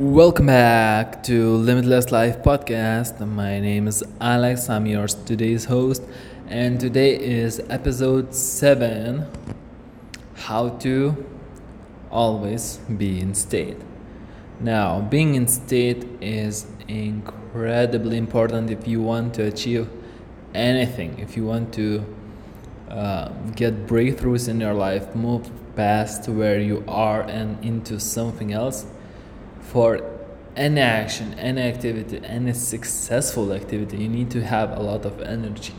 Welcome back to Limitless Life Podcast. My name is Alex. I'm your today's host, and today is episode 7 How to Always Be in State. Now, being in state is incredibly important if you want to achieve anything, if you want to uh, get breakthroughs in your life, move past where you are and into something else for any action, any activity, any successful activity, you need to have a lot of energy.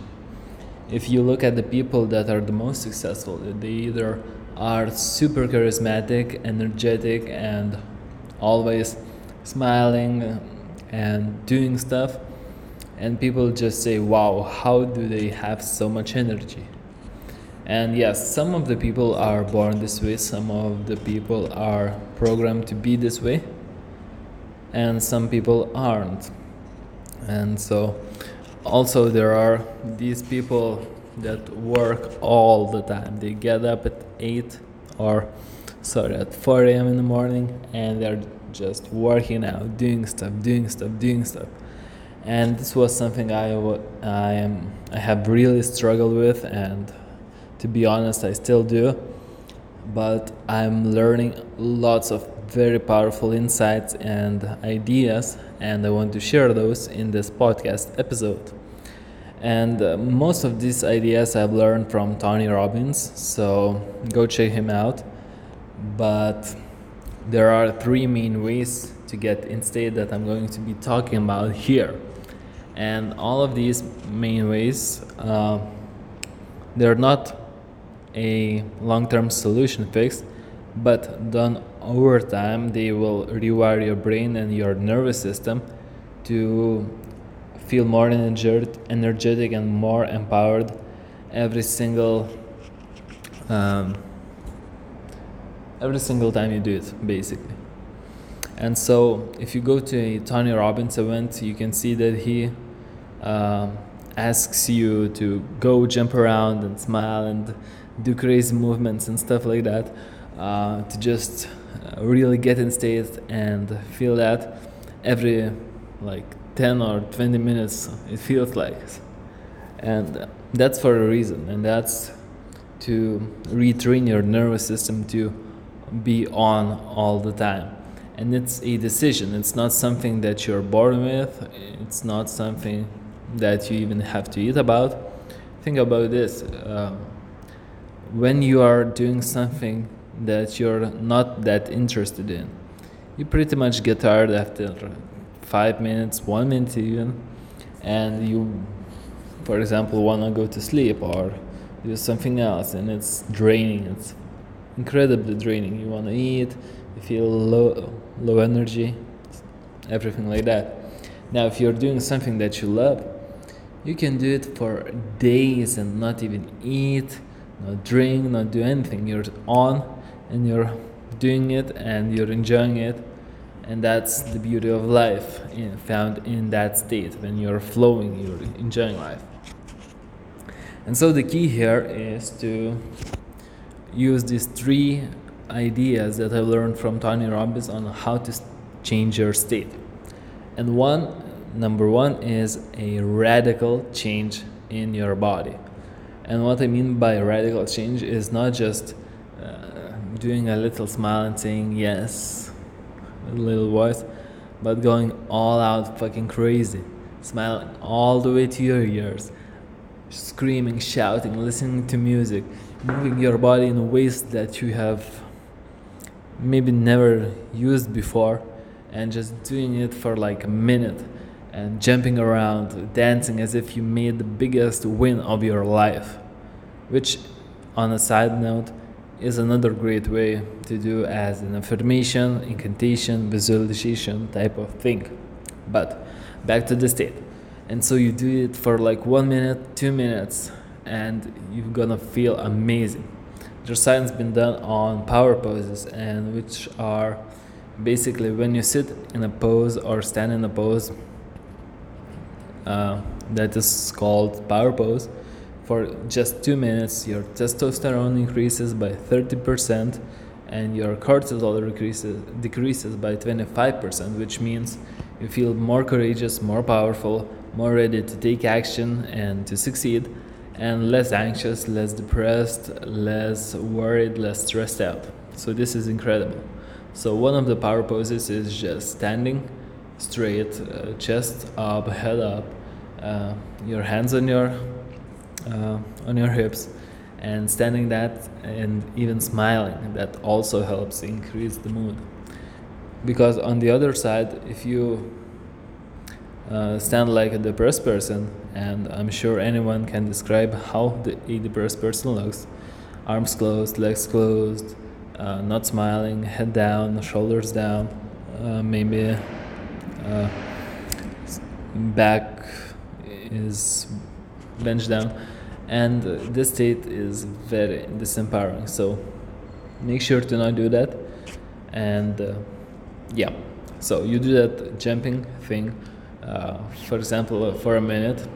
If you look at the people that are the most successful, they either are super charismatic, energetic, and always smiling and doing stuff, and people just say, Wow, how do they have so much energy? And yes, some of the people are born this way, some of the people are programmed to be this way and some people aren't. And so, also, there are these people that work all the time. They get up at 8 or, sorry, at 4 a.m. in the morning and they're just working out, doing stuff, doing stuff, doing stuff. And this was something I, I, am, I have really struggled with, and to be honest, I still do. But I'm learning lots of very powerful insights and ideas, and I want to share those in this podcast episode. And uh, most of these ideas I've learned from Tony Robbins, so go check him out. But there are three main ways to get in state that I'm going to be talking about here. And all of these main ways, uh, they're not a long term solution fix, but done over time they will rewire your brain and your nervous system to feel more energetic and more empowered every single um, every single time you do it basically. And so if you go to a tony robbins event you can see that he uh, asks you to go jump around and smile and do crazy movements and stuff like that uh, to just really get in state and feel that every like 10 or 20 minutes it feels like. And that's for a reason and that's to retrain your nervous system to be on all the time. And it's a decision it's not something that you're born with it's not something that you even have to eat about. Think about this uh, when you are doing something that you're not that interested in. You pretty much get tired after five minutes, one minute even, and you, for example, want to go to sleep or do something else, and it's draining. It's incredibly draining. You want to eat, you feel low, low energy, everything like that. Now, if you're doing something that you love, you can do it for days and not even eat, not drink, not do anything. You're on and you're doing it and you're enjoying it and that's the beauty of life in, found in that state when you're flowing you're enjoying life. And so the key here is to use these three ideas that i learned from tony robbins on how to change your state. And one number one is a radical change in your body. And what i mean by radical change is not just doing a little smile and saying yes a little voice, but going all out fucking crazy, smiling all the way to your ears, screaming, shouting, listening to music, moving your body in ways that you have maybe never used before, and just doing it for like a minute and jumping around, dancing as if you made the biggest win of your life. Which, on a side note, is another great way to do as an affirmation, incantation, visualization type of thing. But back to the state. And so you do it for like one minute, two minutes, and you're gonna feel amazing. There's science been done on power poses, and which are basically when you sit in a pose or stand in a pose uh, that is called power pose for just two minutes, your testosterone increases by 30%, and your cortisol decreases, decreases by 25%, which means you feel more courageous, more powerful, more ready to take action and to succeed, and less anxious, less depressed, less worried, less stressed out. So, this is incredible. So, one of the power poses is just standing straight, uh, chest up, head up, uh, your hands on your uh, on your hips and standing that and even smiling that also helps increase the mood. Because on the other side if you uh, stand like a depressed person and i'm sure anyone can describe how the, a depressed person looks. Arms closed legs closed uh, not smiling head down shoulders down uh, maybe uh, back is benched down. And uh, this state is very disempowering so make sure to not do that. And uh, yeah so you do that jumping thing uh, for example uh, for a minute.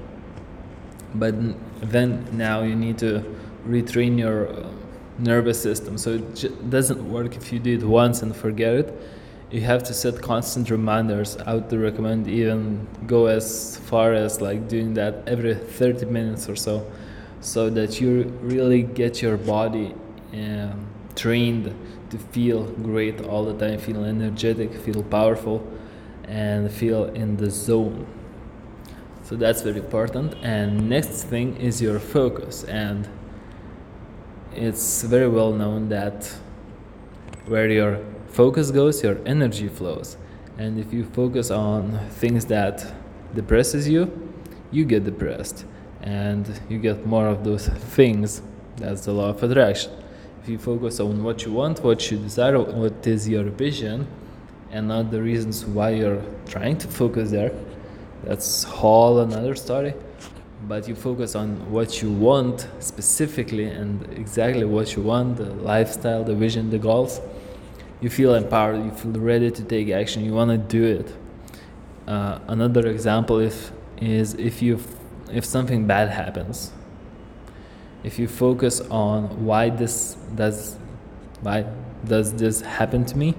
But then now you need to retrain your uh, nervous system. So it j- doesn't work if you do it once and forget it you have to set constant reminders i would recommend even go as far as like doing that every 30 minutes or so so that you really get your body um, trained to feel great all the time, feel energetic, feel powerful, and feel in the zone. So that's very important. And next thing is your focus. And it's very well known that where your focus goes, your energy flows. And if you focus on things that depresses you, you get depressed and you get more of those things. That's the law of attraction. If you focus on what you want, what you desire, what is your vision, and not the reasons why you're trying to focus there, that's whole another story. But you focus on what you want specifically and exactly what you want, the lifestyle, the vision, the goals. You feel empowered. You feel ready to take action. You want to do it. Uh, another example if, is if you if something bad happens if you focus on why this does why does this happen to me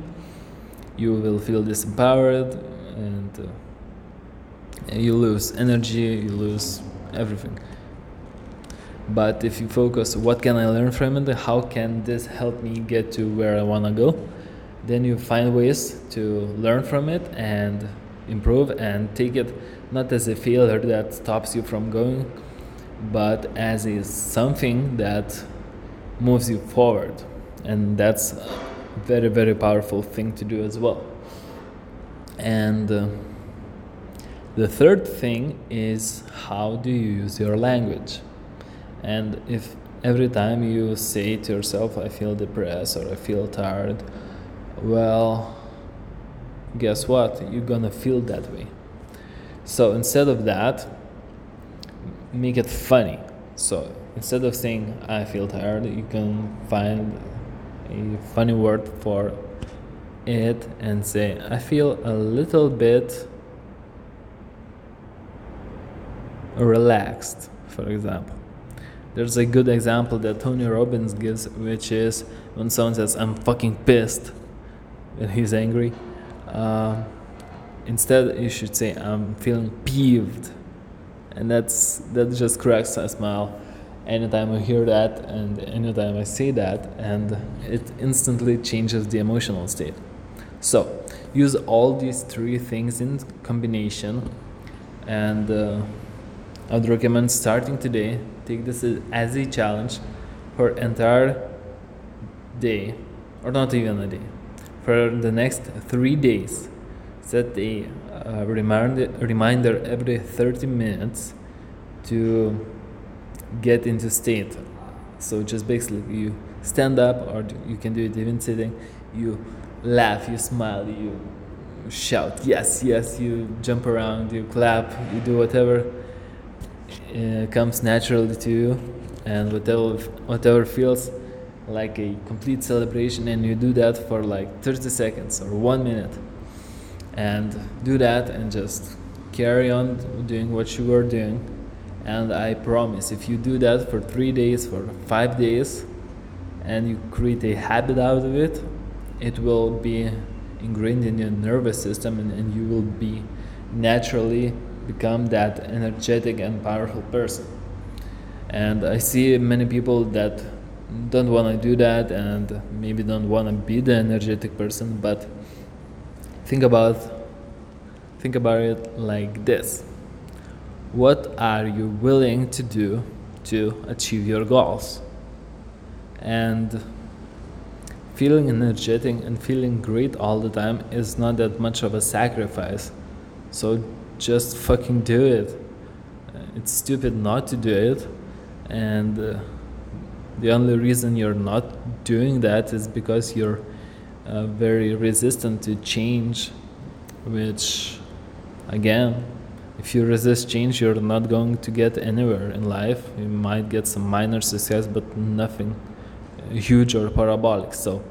you will feel disempowered and uh, you lose energy you lose everything but if you focus what can i learn from it how can this help me get to where i want to go then you find ways to learn from it and improve and take it not as a failure that stops you from going, but as is something that moves you forward. And that's a very, very powerful thing to do as well. And uh, the third thing is how do you use your language? And if every time you say to yourself, I feel depressed or I feel tired, well, guess what? You're gonna feel that way. So instead of that, make it funny. So instead of saying I feel tired, you can find a funny word for it and say I feel a little bit relaxed, for example. There's a good example that Tony Robbins gives, which is when someone says, I'm fucking pissed, and he's angry. Uh, instead you should say i'm feeling peeved. And that's that just cracks a smile. Anytime i hear that and anytime i see that and it instantly changes the emotional state. So use all these three things in combination and uh, i'd recommend starting today. Take this as a challenge for entire day or not even a day for the next three days. Set a uh, reminder, reminder every 30 minutes to get into state. So just basically you stand up or you can do it even sitting. You laugh you smile you shout yes yes you jump around you clap you do whatever uh, comes naturally to you. And whatever whatever feels like a complete celebration and you do that for like 30 seconds or 1 minute and do that and just carry on doing what you were doing and i promise if you do that for three days for five days and you create a habit out of it, it will be ingrained in your nervous system and, and you will be naturally become that energetic and powerful person. And I see many people that don't want to do that and maybe don't want to be the energetic person, but think about think about it like this. What are you willing to do to achieve your goals? And feeling energetic and feeling great all the time is not that much of a sacrifice. So just fucking do it. It's stupid not to do it. And uh, the only reason you're not doing that is because you're uh, very resistant to change, which, again, if you resist change, you're not going to get anywhere in life. You might get some minor success, but nothing huge or parabolic. So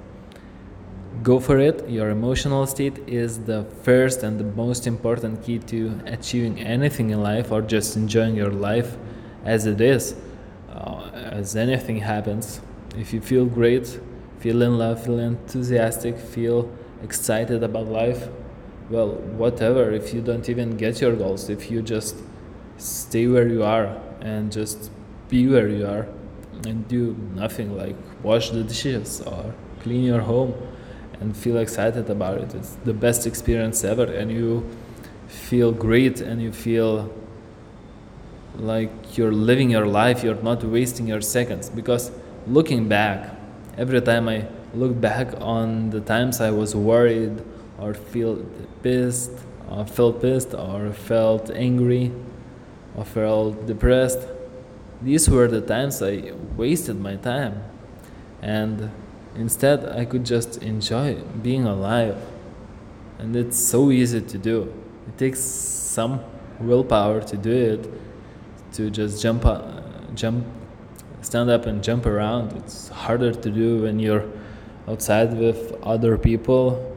go for it. Your emotional state is the first and the most important key to achieving anything in life or just enjoying your life as it is. Uh, as anything happens, if you feel great, feel in love, feel enthusiastic, feel excited about life, well, whatever. If you don't even get your goals, if you just stay where you are and just be where you are, and do nothing like wash the dishes or clean your home and feel excited about it. It's the best experience ever, and you feel great and you feel like you're living your life, you're not wasting your seconds. Because looking back, every time I look back on the times I was worried or feel pissed, or felt pissed, or felt angry, or felt depressed, these were the times I wasted my time. And instead, I could just enjoy being alive. And it's so easy to do. It takes some willpower to do it, to just jump, uh, jump, stand up and jump around. It's harder to do when you're outside with other people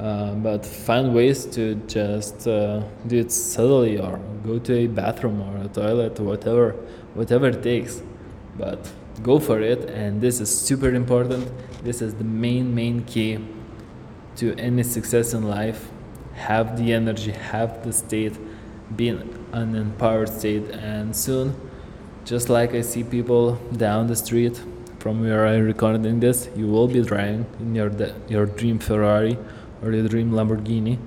uh, but find ways to just uh, do it subtly or go to a bathroom or a toilet or whatever whatever it takes. But go for it and this is super important. This is the main main key to any success in life. Have the energy have the state be an empowered state and soon just like i see people down the street from where i'm recording this you will be driving in your your dream ferrari or your dream lamborghini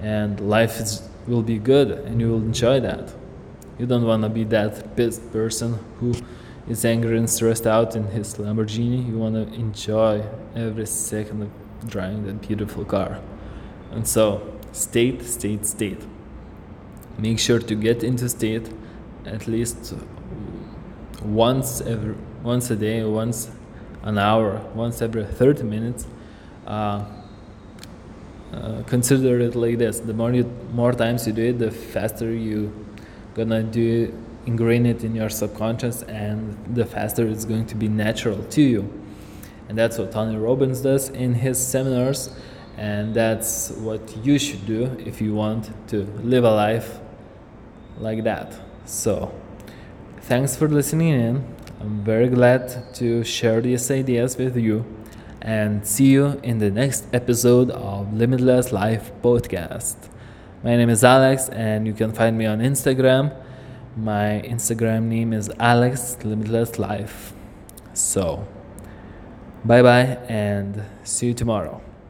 and life is, will be good and you will enjoy that you don't want to be that pissed person who is angry and stressed out in his Lamborghini. You want to enjoy every second of driving that beautiful car. And so, state, state, state. Make sure to get into state at least once every once a day, once an hour, once every 30 minutes. Uh, uh, consider it like this: the more you, more times you do it, the faster you gonna do ingrain it in your subconscious and the faster it's going to be natural to you. And that's what tony robbins does in his seminars. And that's what you should do if you want to live a life like that so thanks for listening in i'm very glad to share these ideas with you and see you in the next episode of limitless life podcast my name is Alex, and you can find me on Instagram. My Instagram name is Alex Limitless Life. So, bye bye, and see you tomorrow.